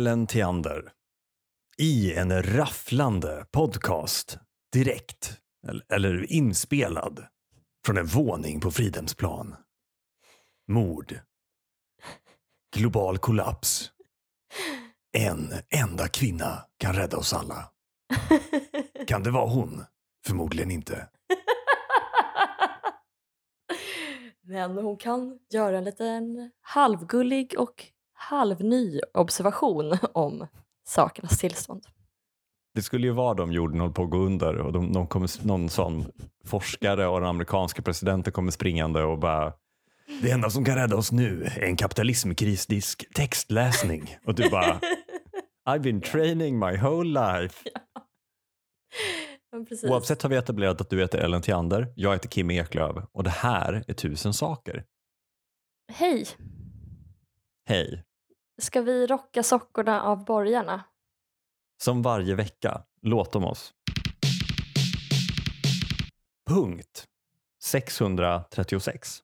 Ellen Theander. I en rafflande podcast. Direkt. Eller, inspelad. Från en våning på Fridhemsplan. Mord. Global kollaps. En enda kvinna kan rädda oss alla. Kan det vara hon? Förmodligen inte. Men hon kan göra en liten halvgullig och halvny observation om sakernas tillstånd. Det skulle ju vara om jorden håller på att gå under och de, de kommer, någon sån forskare och den amerikanska presidenten kommer springande och bara Det enda som kan rädda oss nu är en kapitalismkrisdisk textläsning. Och du bara I've been training my whole life. Men precis. Oavsett har vi etablerat att du heter Ellen Theander, jag heter Kim Eklöf och det här är tusen saker. Hej, Hej! Ska vi rocka sockorna av borgarna? Som varje vecka, låt om oss. Punkt 636.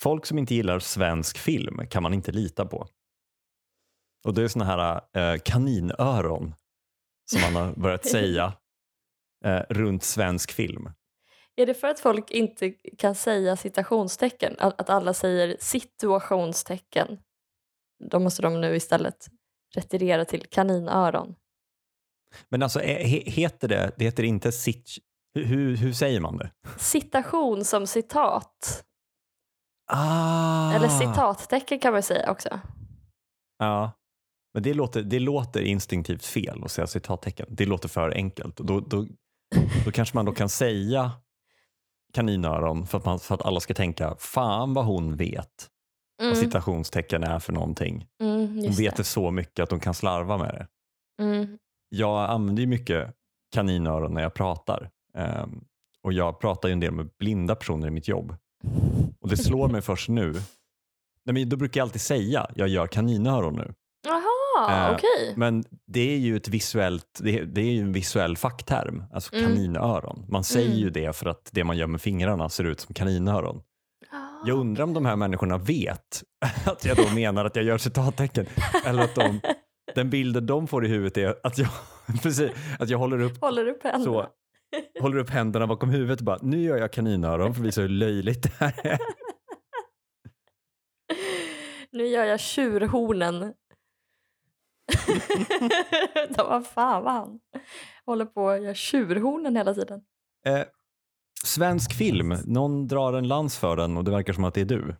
Folk som inte gillar svensk film kan man inte lita på. Och det är såna här eh, kaninöron som man har börjat säga eh, runt svensk film. Är det för att folk inte kan säga citationstecken? Att, att alla säger situationstecken? Då måste de nu istället retirera till kaninöron. Men alltså eh, he, heter det, det heter inte sit, hur, hur säger man det? Citation som citat. Ah. Eller citattecken kan man säga också. Ja, men det låter, det låter instinktivt fel att säga citattecken. Det låter för enkelt. Då, då, då kanske man då kan säga kaninöron för att, man, för att alla ska tänka fan vad hon vet vad Mm, citationstecken är för någonting. mm, Hon vet det. det så mycket att de kan slarva med det. Mm, Jag använder ju mycket kaninöron när jag pratar. Ehm, och jag pratar ju en del med blinda personer i mitt jobb. Och det slår mig först nu. Nej, men då brukar jag alltid säga jag gör kaninöron nu. Jaha, Eh, okej. Men det är ju ett visuellt, det är, det är ju en visuell fackterm, alltså Mm. kaninöron. Man säger Mm. ju det för att det man gör med fingrarna ser ut som kaninöron. Jag undrar om de här människorna vet att jag då menar att jag gör citattecken. Eller att de, den bilden de får i huvudet är att jag, precis, att jag håller upp, Håller upp händerna. så, håller upp händerna bakom huvudet och bara nu gör jag kaninöron för att visa hur löjligt det här är. Nu gör jag tjurhornen. Vad fan vad han håller på och gör tjurhornen hela tiden. Eh, svensk film, någon drar en lans för den och det verkar som att det är du.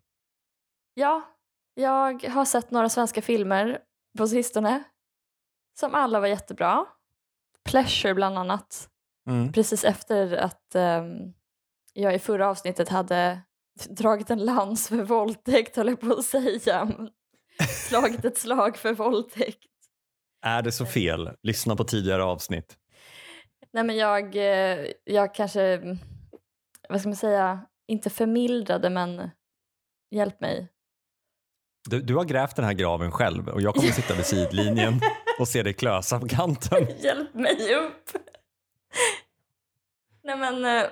Ja, jag har sett några svenska filmer på sistone som alla var jättebra. Pleasure bland annat. Mm. Precis efter att ehm, jag i förra avsnittet hade dragit en lans för våldtäkt höll jag på att säga. Slagit ett slag för våldtäkt. Är det så fel? Lyssna på tidigare avsnitt. Nej men jag, eh, jag kanske, vad ska man säga, inte förmildrade men hjälp mig. Du, du har grävt den här graven själv och jag kommer sitta vid sidlinjen och se dig klösa på kanten. hjälp mig upp. Nej men, eh,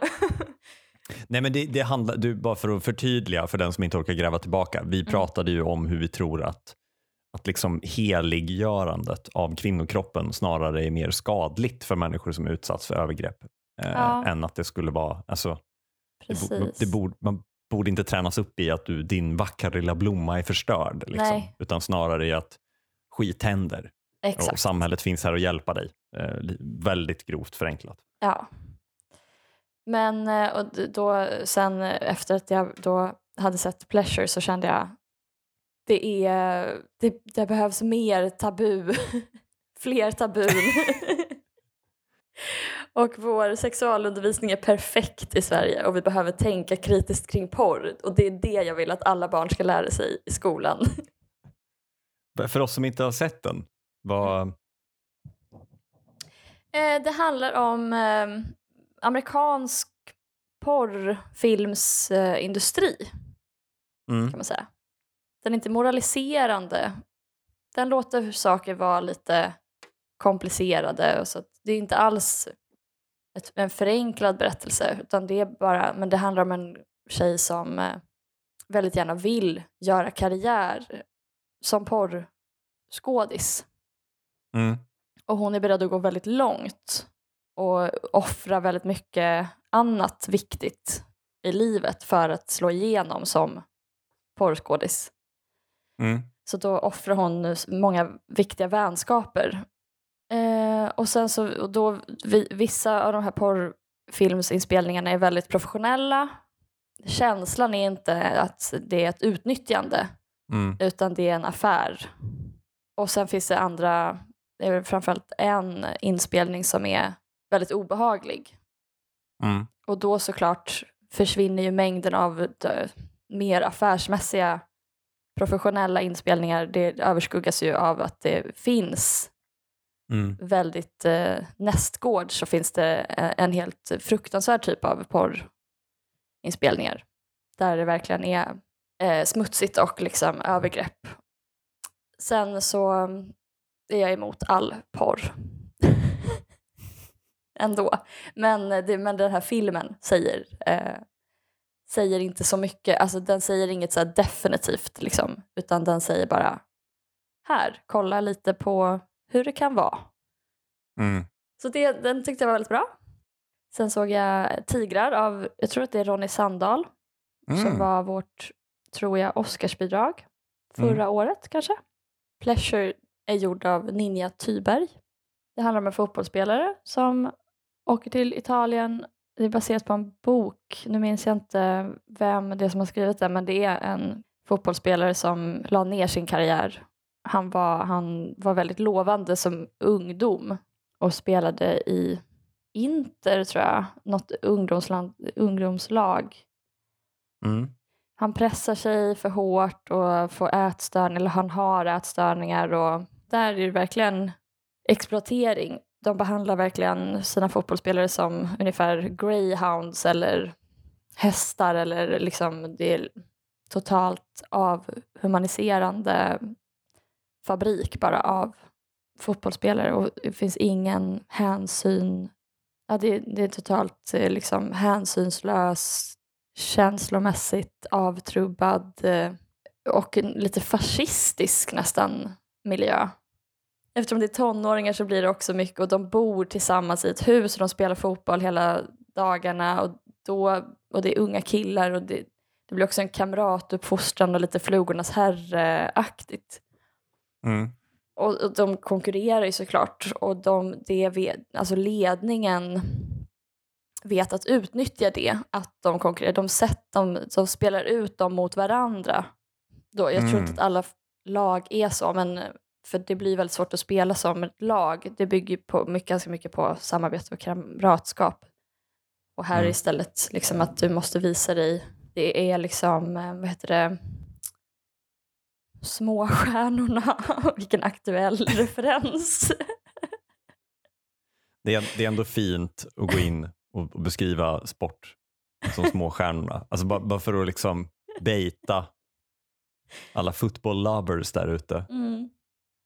Nej men det, det handlar, du, bara för att förtydliga för den som inte orkar gräva tillbaka. Vi pratade ju om hur vi tror att, att liksom heliggörandet av kvinnokroppen snarare är mer skadligt för människor som utsatts för övergrepp. Eh, Ja. Än att det skulle vara, alltså, precis. det borde, man borde inte tränas upp i att du, din vackra lilla blomma är förstörd. Liksom, utan snarare i att skit händer. Och Exakt. samhället finns här att hjälpa dig. Eh, väldigt grovt förenklat. Ja. Men eh, och då, sen eh, efter att jag då hade sett Pleasure så kände jag det, är, det, det behövs mer tabu. Fler tabun. och vår sexualundervisning är perfekt i Sverige och vi behöver tänka kritiskt kring porr. Och det är det jag vill att alla barn ska lära sig i skolan. För oss som inte har sett den, vad, Eh, det handlar om eh, amerikansk porrfilmsindustri. mm, kan man säga. Den är inte moraliserande. Den låter saker vara lite komplicerade. Och så det är inte alls ett, en förenklad berättelse utan det är bara, men det handlar om en tjej som eh, väldigt gärna vill göra karriär som porrskådis. Mm. Och hon är beredd att gå väldigt långt och offra väldigt mycket annat viktigt i livet för att slå igenom som porrskådis. Mm. Så då offrar hon många viktiga vänskaper. Eh, och sen så, och då, vi, vissa av de här porrfilmsinspelningarna är väldigt professionella. Känslan är inte att det är ett utnyttjande, Mm. utan det är en affär. Och sen finns det andra, det är framförallt en inspelning som är väldigt obehaglig. Mm. Och då såklart försvinner ju mängden av mer affärsmässiga professionella inspelningar. Det överskuggas ju av att det finns Mm. väldigt eh, nästgård så finns det eh, en helt fruktansvärd typ av porrinspelningar. Där det verkligen är eh, smutsigt och liksom övergrepp. Sen så eh, är jag emot all porr. Ändå. Men, det, men den här filmen säger, eh, säger inte så mycket. Alltså den säger inget så här definitivt liksom. Utan den säger bara här, kolla lite på hur det kan vara. Mm. Så det, den tyckte jag var väldigt bra. Sen såg jag Tigrar av, jag tror att det är Ronny Sandahl som Mm. var vårt, tror jag, Oscarsbidrag förra året kanske. Pleasure är gjord av Ninja Tyberg. Det handlar om en fotbollsspelare som åker till Italien. Det är baserat på en bok. Nu minns jag inte vem det är som har skrivit den, men det är en fotbollsspelare som la ner sin karriär. Han var, han var väldigt lovande som ungdom och spelade i Inter, tror jag, något ungdomsland, ungdomslag. Mm. Han pressar sig för hårt och får ätstörningar, eller han har ätstörningar och där är det verkligen exploatering. De behandlar verkligen sina fotbollsspelare som ungefär greyhounds eller hästar eller liksom det är totalt avhumaniserande fabrik bara av fotbollsspelare och det finns ingen hänsyn. Ja, det, det är totalt eh, liksom hänsynslös, känslomässigt avtrubbad eh, och en lite fascistisk nästan miljö. Eftersom det är tonåringar så blir det också mycket och de bor tillsammans i ett hus och de spelar fotboll hela dagarna och, då, och det är unga killar och det, det blir också en kamratuppfostran och lite flugornas herre-aktigt. Mm. Och, och de konkurrerar ju såklart och de, det vet, alltså ledningen vet att utnyttja det, att de konkurrerar. De, sätt, de, de spelar ut dem mot varandra. Då, jag tror Mm. inte att alla lag är så, men för det blir väldigt svårt att spela som ett lag. Det bygger på, mycket, ganska mycket på samarbete och kamratskap. Och här är Mm. istället liksom att du måste visa dig, det är liksom, eh, vad heter det, småstjärnorna. Vilken aktuell referens. Det, är, det är ändå fint att gå in och, och beskriva sport som småstjärnorna. Alltså bara, bara för att liksom baita alla football lovers där ute. Mm.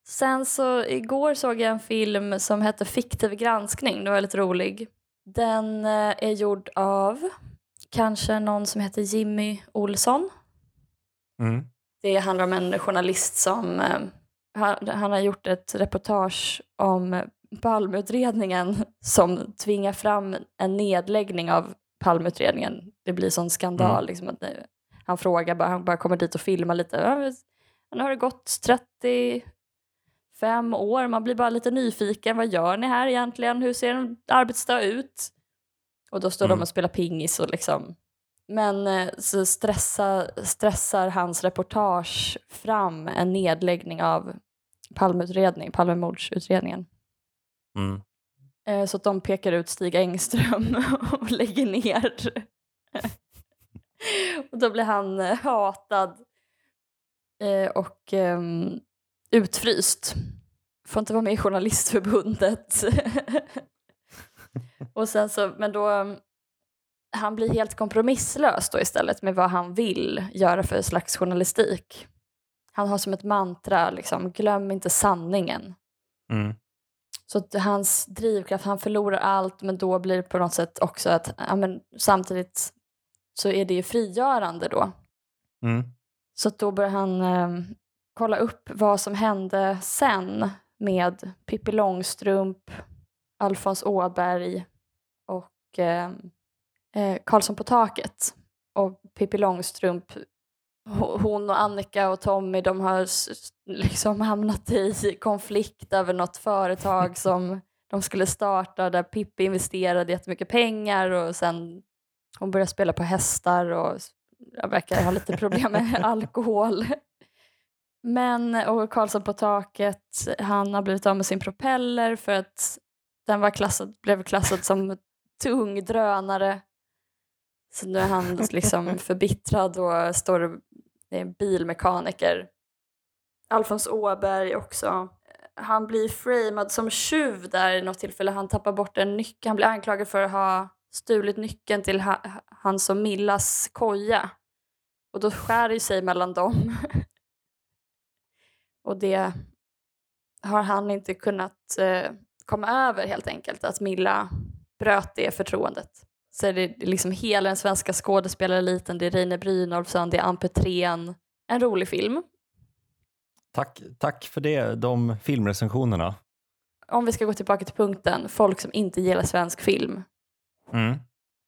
Sen så igår såg jag en film som hette Fiktiv granskning. Den var väldigt rolig. Den eh, är gjord av kanske någon som heter Jimmy Olsson. Mm. Det handlar om en journalist som eh, han, han har gjort ett reportage om Palmeutredningen som tvingar fram en nedläggning av Palmeutredningen. Det blir sån skandal. Mm. Liksom, att, eh, han frågar bara, han bara kommer dit och filmar lite. Nu har det gått 35 år, man blir bara lite nyfiken. Vad gör ni här egentligen? Hur ser en arbetsdag ut? Och då står Mm. de och spelar pingis och liksom men eh, så stressa, stressar hans reportage fram en nedläggning av Palmeutredning, Palmemordsutredningen. Mm. Eh, Så att de pekar ut Stig Engström och lägger ner. och då blir han eh, hatad och ehm, utfryst. Får inte vara med i Journalistförbundet. och sen så, men då, han blir helt kompromisslös då istället med vad han vill göra för slags journalistik. Han har som ett mantra, liksom, glöm inte sanningen. Mm. Så att hans drivkraft, han förlorar allt men då blir det på något sätt också att ja, men samtidigt så är det ju frigörande då. Mm. Så då börjar han eh, kolla upp vad som hände sen med Pippi Långstrump, Alfons Åberg och eh, eh, Karlsson på taket. Och Pippi Långstrump, ho- hon och Annika och Tommy de har liksom hamnat i konflikt över något företag som de skulle starta där Pippi investerade jättemycket pengar och sen hon började spela på hästar och verkar ha lite problem med alkohol. Men, och Karlsson på taket, han har blivit av med sin propeller för att den var klassad, blev klassad som tung drönare. Så nu är han liksom förbittrad och står det är bilmekaniker. Alfons Åberg också. Han blir framad som tjuv där i något tillfälle. Han tappar bort en nyckel. Han blir anklagad för att ha stulit nyckeln till ha, hans och Millas koja. Och då skär det sig mellan dem. och det har han inte kunnat eh, komma över helt enkelt. Att Milla bröt det förtroendet. Så det är liksom hela den svenska skådespelareliten. Det är Reine Brynolfsson, det är Ann Petrén. En rolig film. Tack, tack för det, de filmrecensionerna. Om vi ska gå tillbaka till punkten, folk som inte gillar svensk film. Mm.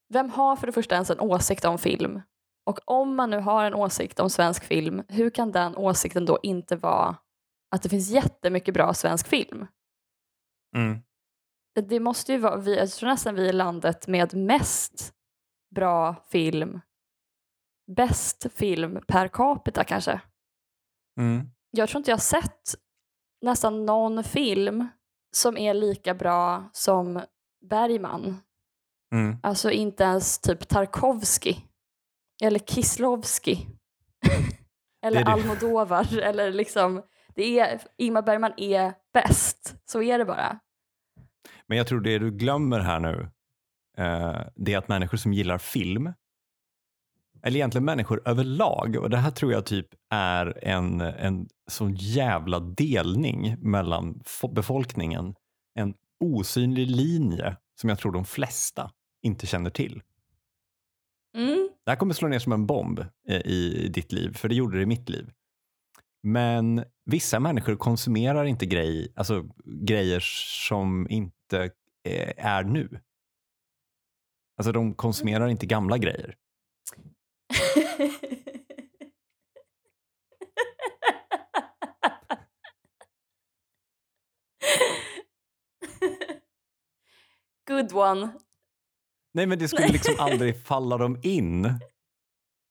Vem har för det första ens en åsikt om film? Och om man nu har en åsikt om svensk film, hur kan den åsikten då inte vara att det finns jättemycket bra svensk film? Mm. Det måste ju vara, vi, jag tror nästan vi är landet med mest bra film, bäst film per capita kanske. Mm. Jag tror inte jag har sett nästan någon film som är lika bra som Bergman. Mm. Alltså inte ens typ Tarkovsky. Eller Kislovsky. eller. Almodovar. Eller liksom, det är, Ingmar Bergman är bäst. Så är det bara. Men jag tror det du glömmer här nu, eh, det är att människor som gillar film, eller egentligen människor överlag, och det här tror jag typ är en, en sån jävla delning mellan fo- befolkningen, en osynlig linje som jag tror de flesta inte känner till. Mm. Det här kommer slå ner som en bomb eh, i ditt liv, för det gjorde det i mitt liv. Men vissa människor konsumerar inte grej, alltså, grejer som inte eh, är nu. Alltså de konsumerar inte gamla grejer. Good one. Nej men det skulle liksom aldrig falla dem in.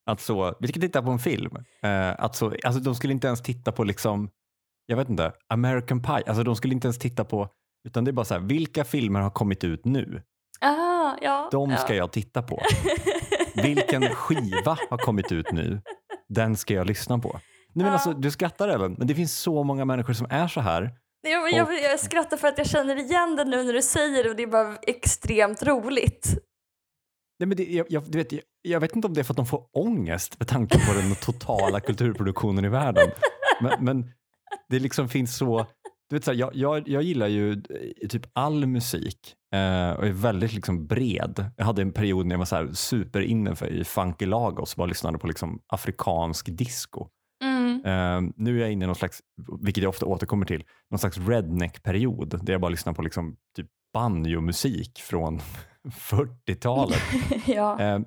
Att så, vi ska titta på en film. Eh, att så, alltså de skulle inte ens titta på liksom, jag vet inte, American Pie. Alltså de skulle inte ens titta på, utan det är bara så här, vilka filmer har kommit ut nu? Ah, ja. De ja. ska jag titta på. Vilken skiva har kommit ut nu? Den ska jag lyssna på. Nej, men Ja. alltså, du skrattar även, men det finns så många människor som är så här. Jag, jag, jag skrattar för att jag känner igen det nu när du säger det och det är bara extremt roligt. Nej, men det, jag, jag, du vet, jag, jag vet inte om det är för att de får ångest med tanke på den totala kulturproduktionen i världen. Men, men det liksom finns så, du vet så här, jag, jag, jag gillar ju eh, typ all musik eh, och är väldigt liksom bred. Jag hade en period när jag var så här super inne för, i Funky Lagos och bara lyssnade på liksom afrikansk disco. Mm. Eh, nu är jag inne i någon slags, vilket jag ofta återkommer till, någon slags redneck-period där jag bara lyssnar på liksom typ banjo-musik från 40-talet. ja. Eh,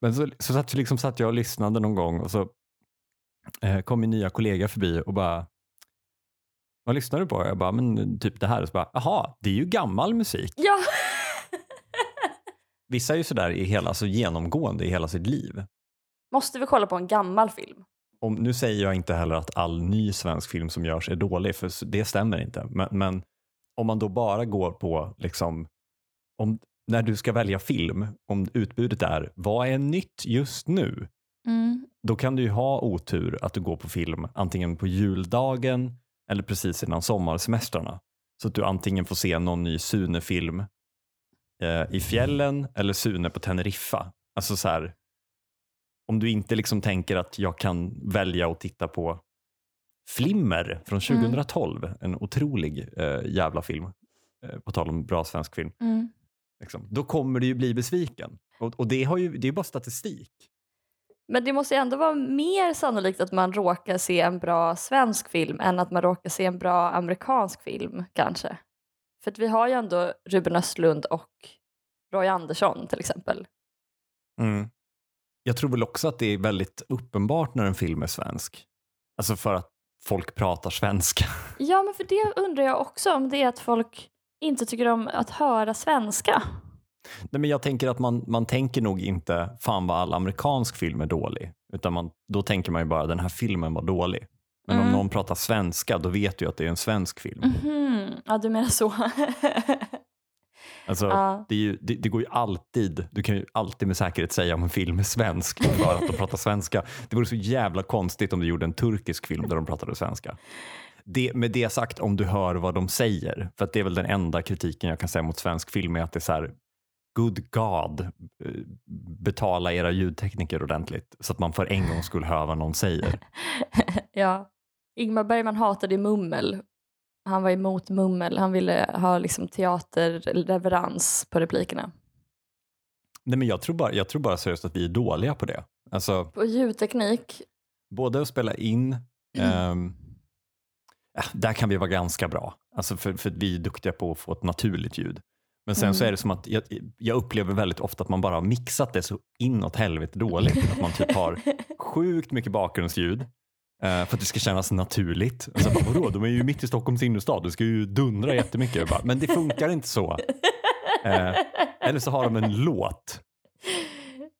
men så, så satt, liksom satt jag och lyssnade någon gång och så eh, kom min nya kollega förbi och bara vad lyssnar du på? Jag bara, men typ det här. Och så bara, jaha, det är ju gammal musik. ja. Vissa är ju sådär i hela, alltså genomgående i hela sitt liv. Måste vi kolla på en gammal film? Om, nu säger jag inte heller att all ny svensk film som görs är dålig, för det stämmer inte. Men, men om man då bara går på, liksom, om, när du ska välja film, om utbudet är vad är nytt just nu? Mm. då kan du ju ha otur att du går på film antingen på juldagen eller precis innan sommarsemestrarna. Så att du antingen får se någon ny Sune-film eh, i fjällen eller Sune på Teneriffa. Alltså så här, om du inte liksom tänker att jag kan välja att titta på Flimmer från Mm. 2012, en otrolig eh, jävla film, eh, på tal om bra svensk film. Mm. Liksom. Då kommer du ju bli besviken. Och, och det, har ju, det är bara statistik. Men det måste ju ändå vara mer sannolikt att man råkar se en bra svensk film än att man råkar se en bra amerikansk film kanske. För att vi har ju ändå Ruben Östlund och Roy Andersson till exempel. Mm. Jag tror väl också att det är väldigt uppenbart när en film är svensk. Alltså för att folk pratar svenska. Ja, men för det undrar jag också om det är att folk inte tycker om att höra svenska. Nej, men jag tänker att man, man tänker nog inte fan vad all amerikansk film är dålig. Utan man, då tänker man ju bara den här filmen var dålig. Men Mm. om någon pratar svenska då vet du att det är en svensk film. Mhm, Ja, du menar så. Alltså, Ja. det, ju, det, det går ju alltid, du kan ju alltid med säkerhet säga om en film är svensk bara att de pratar svenska. Det vore så jävla konstigt om du gjorde en turkisk film där de pratade svenska. Det, med det sagt, om du hör vad de säger, för det är väl den enda kritiken jag kan säga mot svensk film är att det är så här, good God, eh, betala era ljudtekniker ordentligt så att man för en gång skulle höra vad någon säger. ja. Ingmar Bergman hatade mummel. Han var emot mummel. Han ville ha liksom teaterleverans på replikerna. Nej, men jag, tror bara, jag tror bara seriöst att vi är dåliga på det. Alltså, På ljudteknik, både att spela in, ja, där kan vi vara ganska bra. Alltså för, för vi är duktiga på att få ett naturligt ljud. Men sen så Mm. är det som att jag, jag upplever väldigt ofta att man bara har mixat det så inåt helvete dåligt. Att man typ har sjukt mycket bakgrundsljud för att det ska kännas naturligt. Alltså, bara, vadå, de är ju mitt i Stockholms innerstad, det ska ju dundra jättemycket. Bara, men det funkar inte så. Eh, eller så har de en låt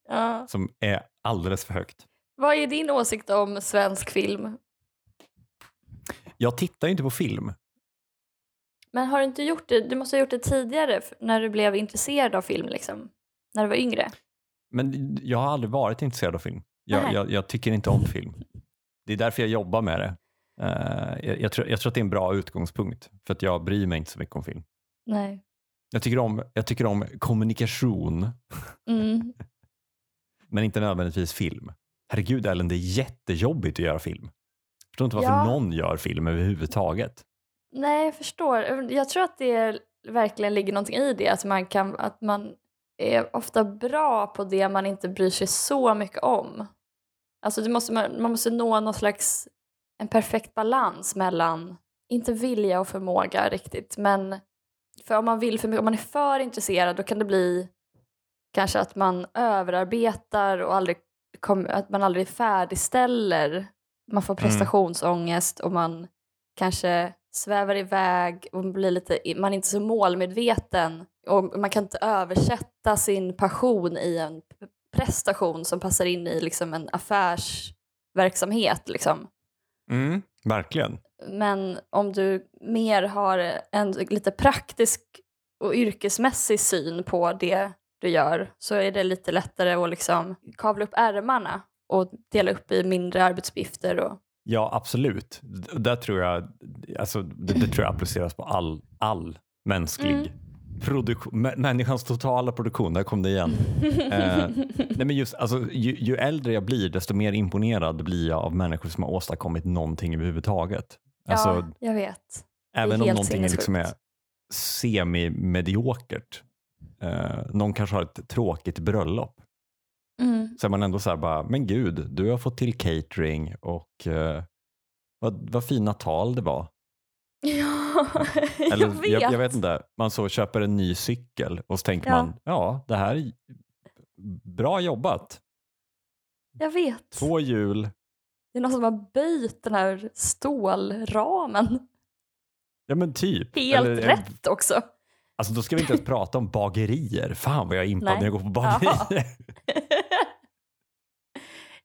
ja. som är alldeles för högt. Vad är din åsikt om svensk film? Jag tittar ju inte på film. Men har du inte gjort det? Du måste ha gjort det tidigare när du blev intresserad av film, liksom. När du var yngre. Men jag har aldrig varit intresserad av film. Jag, jag, jag tycker inte om film. Det är därför jag jobbar med det. Eh, jag, jag, tror, jag tror att det är en bra utgångspunkt för att jag bryr mig inte så mycket om film. Nej. Jag tycker om, jag tycker om kommunikation Mm. men inte nödvändigtvis film. Herregud Ellen, det är jättejobbigt att göra film. Jag förstår inte varför Ja. någon gör film överhuvudtaget. Nej, jag förstår. Jag tror att det verkligen ligger någonting i det. Att man, kan, att man är ofta bra på det man inte bryr sig så mycket om. Alltså måste, man, måste nå någon slags en perfekt balans mellan, inte vilja och förmåga riktigt, men för om man vill för mycket, om man är för intresserad då kan det bli kanske att man överarbetar och aldrig kom, att man aldrig färdigställer. Man får Mm. prestationsångest och man kanske svävar iväg och blir lite, man är inte så målmedveten och man kan inte översätta sin passion i en prestation som passar in i liksom en affärsverksamhet. Liksom. Mm, verkligen. Men om du mer har en lite praktisk och yrkesmässig syn på det du gör så är det lite lättare att liksom kavla upp ärmarna och dela upp i mindre arbetsuppgifter. Och, Ja, absolut. Där tror jag, alltså, det, det tror jag appliceras på all, all mänsklig Mm. Människans totala produktion. Där kom det igen. Eh, nej, men just, alltså, ju, ju äldre jag blir, desto mer imponerad blir jag av människor som har åstadkommit någonting överhuvudtaget. Alltså, ja, jag vet. även om någonting är, liksom är semi-mediokert. Eh, någon kanske har ett tråkigt bröllop. Mm. Så är man ändå så här bara, men gud, du har fått till catering och eh, vad, vad fina tal det var. Ja, Eller, jag vet. Jag, jag vet inte, man så köper en ny cykel och så tänker Ja. man, ja det här är bra jobbat. Jag vet. Två hjul, Det är någon som har böjt den här stålramen. ja men typ. Helt Eller, eh, rätt också. Alltså då ska vi inte ens prata om bagerier. Fan vad jag är impad Nej. när jag går på bagerier.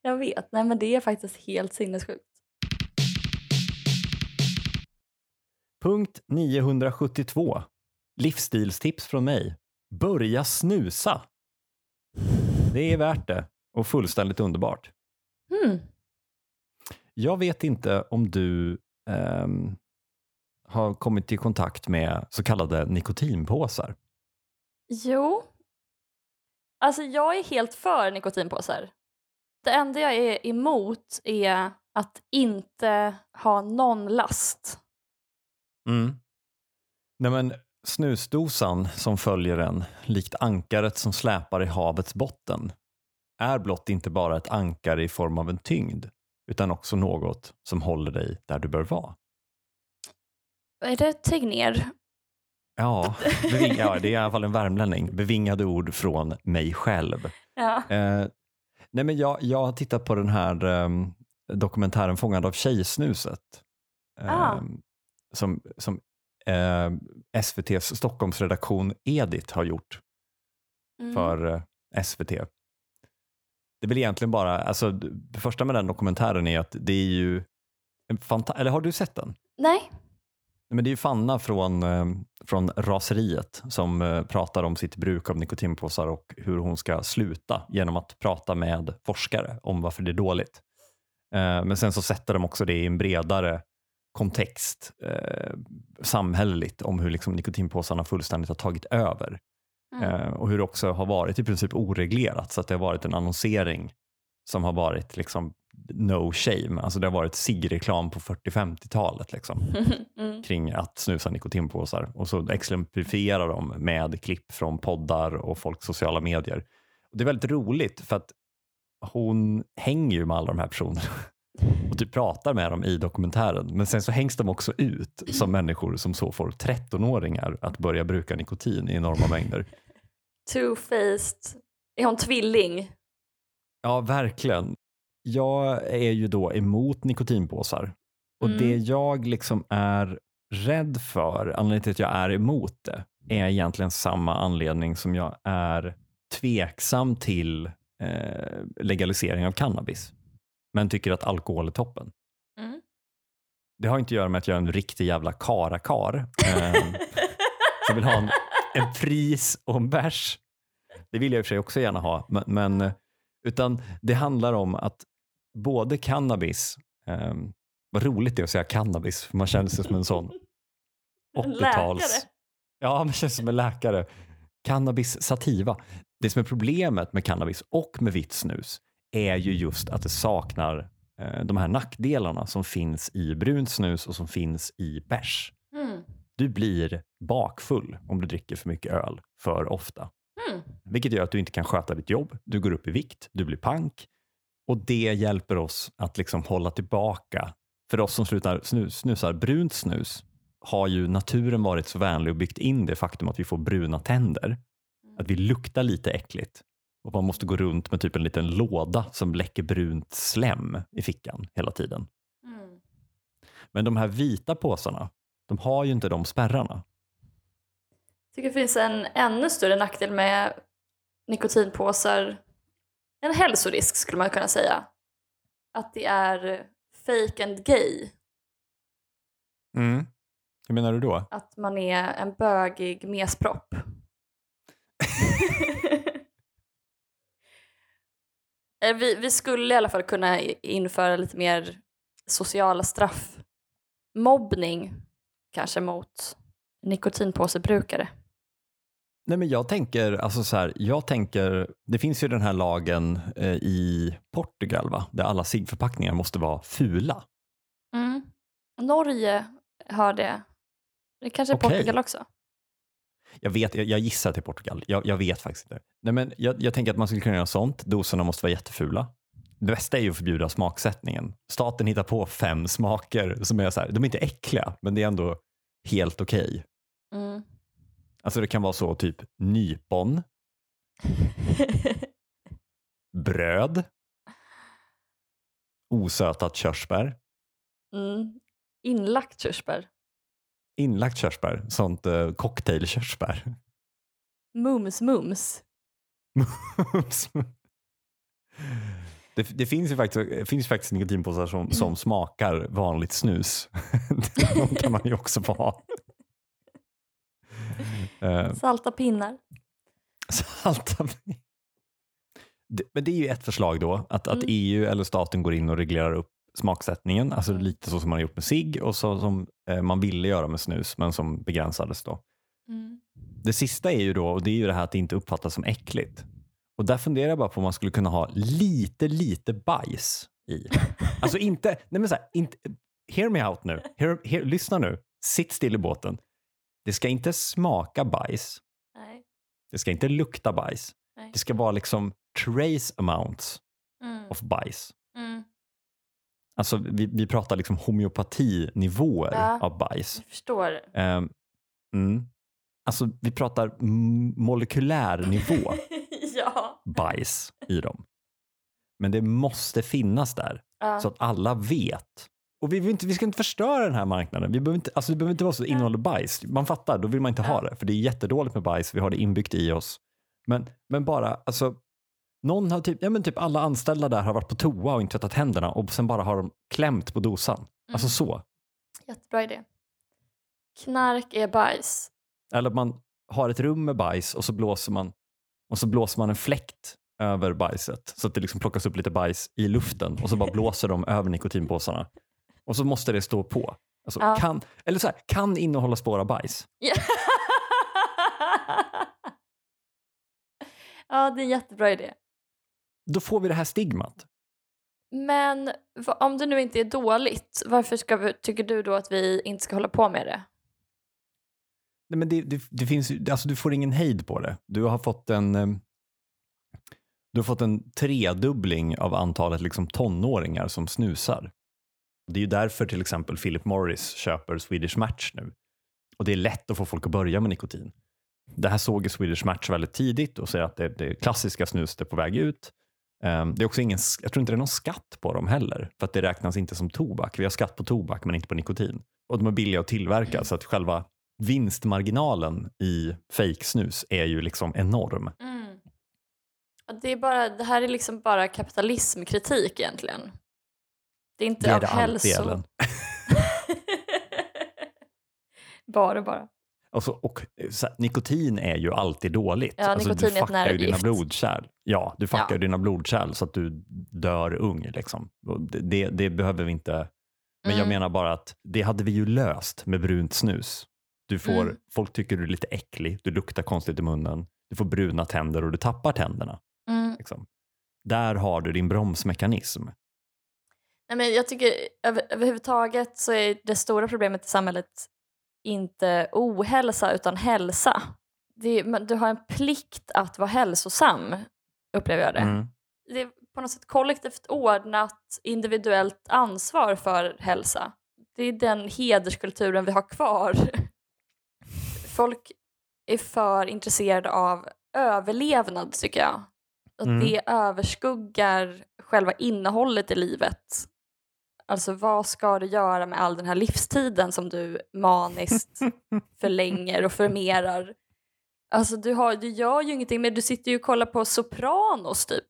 jag vet. Nej men det är faktiskt helt sinnessjukt. Punkt 972. Livsstilstips från mig. Börja snusa. Det är värt det och fullständigt underbart. Hmm. Jag vet inte om du ehm, har kommit i kontakt med så kallade nikotinpåsar. Jo. Alltså jag är helt för nikotinpåsar. Det enda jag är emot är att inte ha någon last. Mm. Nej, men snusdosan som följer en, likt ankaret som släpar i havets botten. är blott inte bara ett ankare i form av en tyngd, utan också något som håller dig där du bör vara. Är det Tegnér? Ja, beving- ja, det är i alla fall en värmlänning. Bevingade ord från mig själv. Ja. Eh, nej men jag, jag har tittat på den här ehm, dokumentären Fångad av tjejsnuset. Ah. Ehm, Som, som eh, SVTs Stockholmsredaktion Edit har gjort Mm. för eh, SVT. Det är väl egentligen bara, alltså det första med den dokumentären är att det är ju eller har du sett den? Nej. Nej, Men det är ju Fanna från, eh, från Raseriet som eh, pratar om sitt bruk av nikotinpåsar och hur hon ska sluta genom att prata med forskare om varför det är dåligt. Eh, men sen så sätter de också det i en bredare kontext eh, samhälleligt om hur liksom nikotinpåsarna fullständigt har tagit över. Mm. Eh, och hur det också har varit i princip oreglerat så att det har varit en annonsering som har varit liksom no shame. Alltså det har varit ciggreklam på 40-50-talet liksom, Mm. kring att snusa nikotinpåsar och så exemplifierar de med klipp från poddar och folks sociala medier. Och det är väldigt roligt för att hon hänger ju med alla de här personerna och typ pratar med dem i dokumentären. Men sen så hängs de också ut som människor som så får 13-åringar att börja bruka nikotin i enorma mängder. Two-faced. Är hon tvilling? Ja, verkligen. Jag är ju då emot nikotinpåsar. Och Mm. det jag liksom är rädd för, anledningen till att jag är emot det, är egentligen samma anledning som jag är tveksam till eh, legalisering av cannabis. Men tycker att alkohol är toppen. Mm. Det har inte att göra med att jag är en riktig jävla karakar. Eh, som vill ha en, en pris och en bärs. Det vill jag i och för sig också gärna ha. Men, men, utan det handlar om att både cannabis, eh, vad roligt det är att säga cannabis, för man känner sig som en sån En 80-tals... läkare. Ja, man känns som en läkare. Cannabis sativa. Det som är problemet med cannabis och med vitt snus är ju just att det saknar eh, de här nackdelarna som finns i brunt snus och som finns i bärs. Mm. Du blir bakfull om du dricker för mycket öl för ofta. Mm. Vilket gör att du inte kan sköta ditt jobb. Du går upp i vikt, du blir pank. Och det hjälper oss att liksom hålla tillbaka. För oss som slutar snus, snusar brunt snus har ju naturen varit så vänlig och byggt in det faktum att vi får bruna tänder. Att vi luktar lite äckligt. Och man måste gå runt med typ en liten låda som läcker brunt slem i fickan hela tiden. Mm. Men de här vita påsarna, de har ju inte de spärrarna. Jag tycker det finns en ännu större nackdel med nikotinpåsar. En hälsorisk skulle man kunna säga. Att det är fake and gay. Mm. Hur menar du då? Att man är en bögig mespropp. Eh, vi, vi skulle i alla fall kunna införa lite mer sociala straff. Mobbning kanske mot nikotinpåsebrukare. Nej, men jag tänker, alltså så här, jag tänker, det finns ju den här lagen eh, i Portugal va? där alla ciggförpackningar måste vara fula. Mm. Norge har det. Det kanske är Okej. Portugal också. Jag, vet, jag, jag gissar till Portugal, jag, jag vet faktiskt inte. Nej, men jag, jag tänker att man skulle kunna göra sånt, doserna måste vara jättefula. Det bästa är ju att förbjuda smaksättningen. Staten hittar på fem smaker som är så här, de är inte äckliga, men det är ändå helt okej. Mm. Alltså det kan vara så typ nypon, bröd, osötat körsbär, mm. Inlagt körsbär. Inlagt körsbär, sånt eh, cocktailkörsbär. Mums mums. det, det finns ju faktiskt, det finns faktiskt nikotinpåsar som, som smakar vanligt snus. De kan man ju också få ha. Eh, Salta pinnar. Salta det, Men det är ju ett förslag då, att, att Mm. EU eller staten går in och reglerar upp smaksättningen, alltså lite så som man har gjort med cigg och så som eh, man ville göra med snus men som begränsades då. Mm. Det sista är ju då, och det är ju det här att det inte uppfattas som äckligt. Och där funderar jag bara på om man skulle kunna ha lite, lite bajs i. Alltså inte, nej men så här, inte, hear me out nu, hear, hear, lyssna nu, sitt still i båten. Det ska inte smaka bajs, Nej. det ska inte lukta bajs. Nej. Det ska vara liksom trace amounts Mm. of bajs. Mm. Alltså vi, vi pratar liksom homeopatinivåer Ja. av bajs. Jag förstår. Ehm, mm. Alltså vi pratar molekylär nivå ja. bajs i dem. Men det måste finnas där ja. så att alla vet. Och vi, inte, vi ska inte förstöra den här marknaden. Vi behöver inte, alltså det behöver inte vara så att innehåller bajs. Man fattar, då vill man inte ha det. För det är jättedåligt med bajs, vi har det inbyggt i oss. Men, men bara, alltså, någon har typ, ja men typ alla anställda där har varit på toa och inte tvättat händerna och sen bara har de klämt på dosan. Alltså Mm. så. Jättebra idé. Knark är bajs. Eller man har ett rum med bajs och så blåser man, och så blåser man en fläkt över bajset så att det liksom plockas upp lite bajs i luften och så bara blåser de över nikotinpåsarna. Och så måste det stå på. Alltså, Ja. kan, eller så här, kan innehålla spår av bajs. Ja. ja, det är en jättebra idé. Då får vi det här stigmat. Men om det nu inte är dåligt, varför vi, tycker du då att vi inte ska hålla på med det? Nej, men det, det, det finns, alltså, du får ingen hejd på det. Du har fått en, eh, du har fått en tredubbling av antalet liksom, tonåringar som snusar. Det är ju därför till exempel Philip Morris köper Swedish Match nu. Och det är lätt att få folk att börja med nikotin. Det här såg ju Swedish Match väldigt tidigt och säger att det, det klassiska snuset är på väg ut. Ehm, det är också ingen, jag tror inte det är någon skatt på dem heller, för att det räknas inte som tobak. Vi har skatt på tobak men inte på nikotin. Och de är billiga att tillverka så att själva vinstmarginalen i fejksnus är ju liksom enorm. Och Det, är bara, det här är liksom bara kapitalismkritik egentligen. Det är inte Det är av det hälso... Ellen. bara, Alltså, och, eh, så, här, nikotin är ju alltid dåligt. Ja, alltså, du fuckar ju dina blodkärl. Ja, du fuckar Ja. dina blodkärl så att du dör ung. Liksom. Och det, det, det behöver vi inte. Men jag Mm. menar bara att det hade vi ju löst med brunt snus. Du får, Mm. Folk tycker du är lite äcklig, du luktar konstigt i munnen, du får bruna tänder och du tappar tänderna. Mm. Liksom. Där har du din bromsmekanism. Nej, men jag tycker över, överhuvudtaget så är det stora problemet i samhället inte ohälsa utan hälsa. Det du har en plikt att vara hälsosam, upplever jag det. Mm. Det är på något sätt kollektivt ordnat individuellt ansvar för hälsa. Det är den hederskulturen vi har kvar. Folk är för intresserade av överlevnad tycker jag. Att Mm. det överskuggar själva innehållet i livet. Alltså vad ska du göra med all den här livstiden som du maniskt förlänger och förmerar? Alltså du, har, du gör ju ingenting men du sitter ju och kollar på Sopranos typ.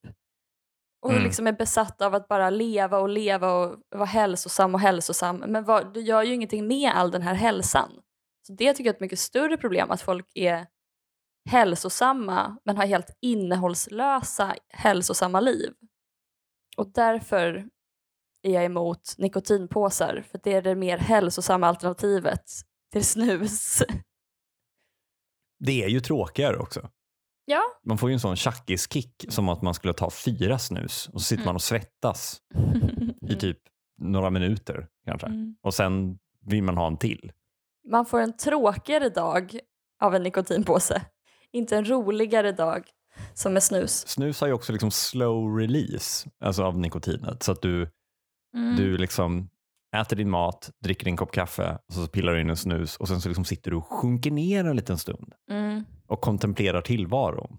Och Mm. liksom är besatt av att bara leva och leva och vara hälsosam och hälsosam. Men vad, du gör ju ingenting med all den här hälsan. Så det tycker jag är ett mycket större problem att folk är hälsosamma men har helt innehållslösa hälsosamma liv. Och därför är jag emot nikotinpåsar för det är det mer hälsosamma alternativet till snus. Det är ju tråkigare också. Ja. Man får ju en sån tjackiskick som att man skulle ta fyra snus och så sitter Mm. man och svettas i typ några minuter kanske. Mm. Och sen vill man ha en till. Man får en tråkigare dag av en nikotinpåse. Inte en roligare dag som med snus. Snus har ju också liksom slow release alltså av nikotinet. Så att du, Mm. du liksom äter din mat, dricker din kopp kaffe och så pillar du in en snus och sen så liksom sitter du och sjunker ner en liten stund Mm. och kontemplerar tillvaron.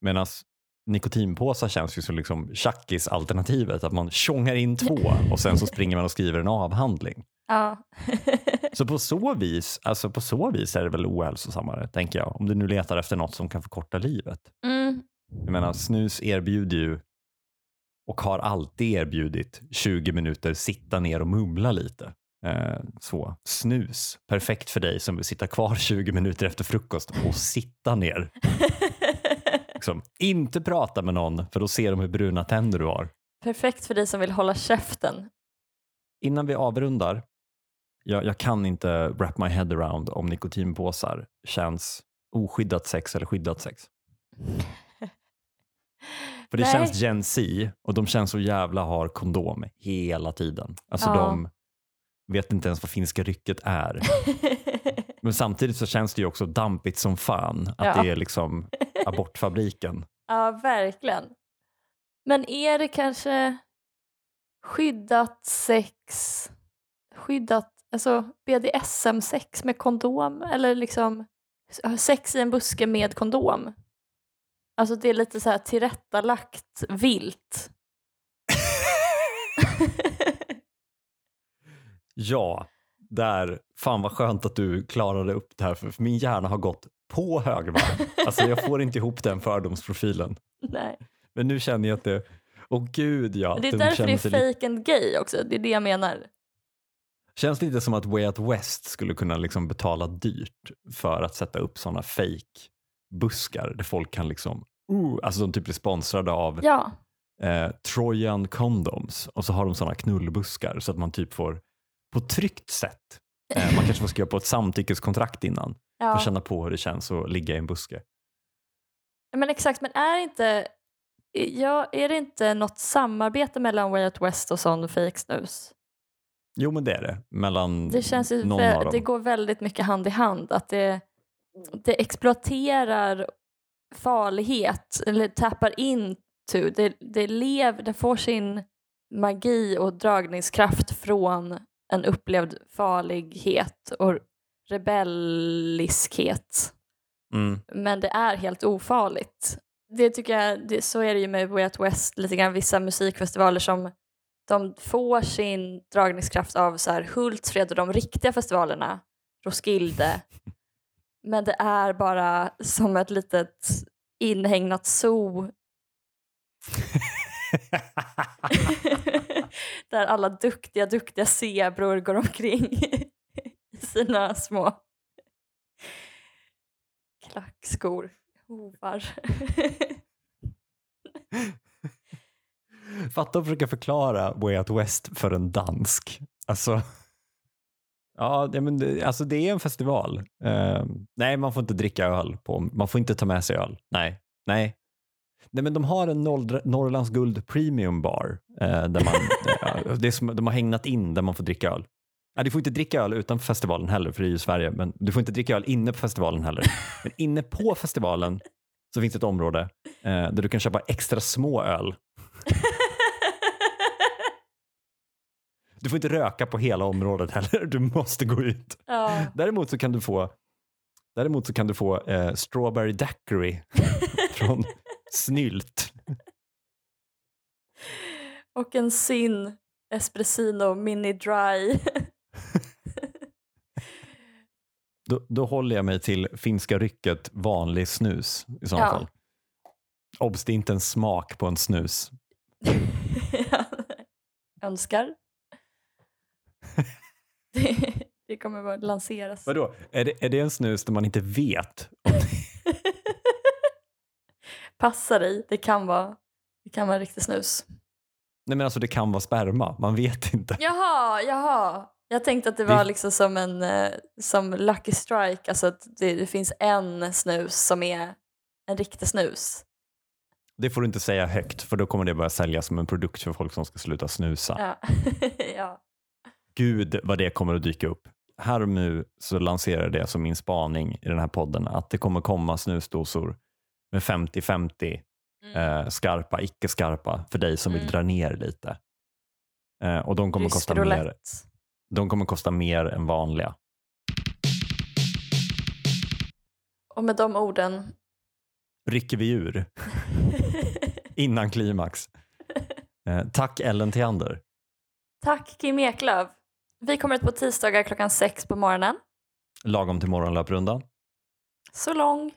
Medan nikotinpåsar känns ju som liksom tjackis-alternativet, att man tjongar in två och sen så springer man och skriver en avhandling. Ja. Så på så vis, alltså på så vis är det väl ohälsosammare, tänker jag. Om du nu letar efter något som kan förkorta livet. mm. Jag menar, snus erbjuder ju och har alltid erbjudit 20 minuter sitta ner och mumla lite. Eh, så. Snus, perfekt för dig som vill sitta kvar 20 minuter efter frukost och sitta ner. Liksom. Inte prata med någon för då ser de hur bruna tänder du har. Perfekt för dig som vill hålla käften. Innan vi avrundar, jag, jag kan inte wrap my head around om nikotinpåsar känns oskyddat sex eller skyddat sex. För det Nej. känns Gen Z och de känns så jävla har kondom hela tiden. Alltså Ja. de vet inte ens vad finska rycket är. Men samtidigt så känns det ju också dampigt som fan att Ja. det är liksom abortfabriken. Ja, verkligen. Men är det kanske skyddat sex, skyddat, alltså BDSM-sex med kondom eller liksom sex i en buske med kondom? Alltså det är lite så här tillrättalagt vilt. Ja, där. Fan vad skönt att du klarade upp det här för min hjärna har gått på högvarv. Alltså jag får inte ihop den fördomsprofilen. Nej. Men nu känner jag att det, åh gud ja. Det är därför det är fake and gay också, det är det jag menar. Känns lite som att Way Out West skulle kunna liksom betala dyrt för att sätta upp sådana fake buskar där folk kan liksom, uh, alltså de typ blir sponsrade av Ja, eh, Trojan Condoms och så har de sådana knullbuskar så att man typ får på tryckt sätt, eh, man kanske får skriva på ett samtyckeskontrakt innan för ja. att känna på hur det känns att ligga i en buske. Men exakt, men är inte, ja, är det inte något samarbete mellan Way Out West och sån fake snus? Jo men det är det, mellan Det känns ju, någon av dem. det går väldigt mycket hand i hand. Att det, det exploaterar farlighet, eller tappar into, det, det, lev, det får sin magi och dragningskraft från en upplevd farlighet och rebelliskhet. Mm. Men det är helt ofarligt. Det tycker jag, det, så är det ju med Way Out West, lite grann vissa musikfestivaler som de får sin dragningskraft av så här Hultsfred och de riktiga festivalerna, Roskilde. Men det är bara som ett litet inhägnat zoo där alla duktiga, duktiga zebror går omkring i sina små klackskor, hovar. Fatta att försöka förklara Way Out West för en dansk. Alltså, ja, det, men det, alltså det är en festival. Eh, nej, man får inte dricka öl. På, man får inte ta med sig öl. Nej, nej. Nej, men de har en Norr, Norrlands guld premium bar eh, där man, eh, det är som, de har hängnat in där man får dricka öl. Ja, du får inte dricka öl utanför festivalen heller, för det är ju Sverige, men du får inte dricka öl inne på festivalen heller. Men inne på festivalen så finns det ett område eh, där du kan köpa extra små öl Du får inte röka på hela området heller. Du måste gå ut. ja. Däremot så kan du få, däremot så kan du få eh, strawberry daiquiri från Snylt. Och en sin espressino mini dry. Då, då håller jag mig till finska rycket vanlig snus i sådana Ja. fall. Obs, det är inte en smak på en snus. Önskar. det, det kommer bara lanseras. Vadå? Är det, är det en snus där man inte vet? om det- Passa dig, det kan vara, det kan vara riktig snus. Nej men alltså det kan vara sperma, man vet inte. Jaha, jaha. Jag tänkte att det Det- var liksom som en eh, som Lucky Strike, alltså att det, det finns en snus som är en riktig snus. Det får du inte säga högt för då kommer det börja säljas som en produkt för folk som ska sluta snusa. Ja. ja. Gud vad det kommer att dyka upp. Här och nu så lanserar det som min spaning i den här podden att det kommer komma snusdosor med 50-50 Mm. eh, skarpa, icke skarpa för dig som vill Mm. dra ner lite. Eh, och de kommer, Rysk kosta roulette. mer, de kommer kosta mer än vanliga. Och med de orden Rycker vi ur innan klimax. Eh, tack Ellen Theander. Tack Kim Eklöf. Vi kommer ut på tisdagar klockan sex på morgonen. Lagom till morgonlöprundan. Så lång.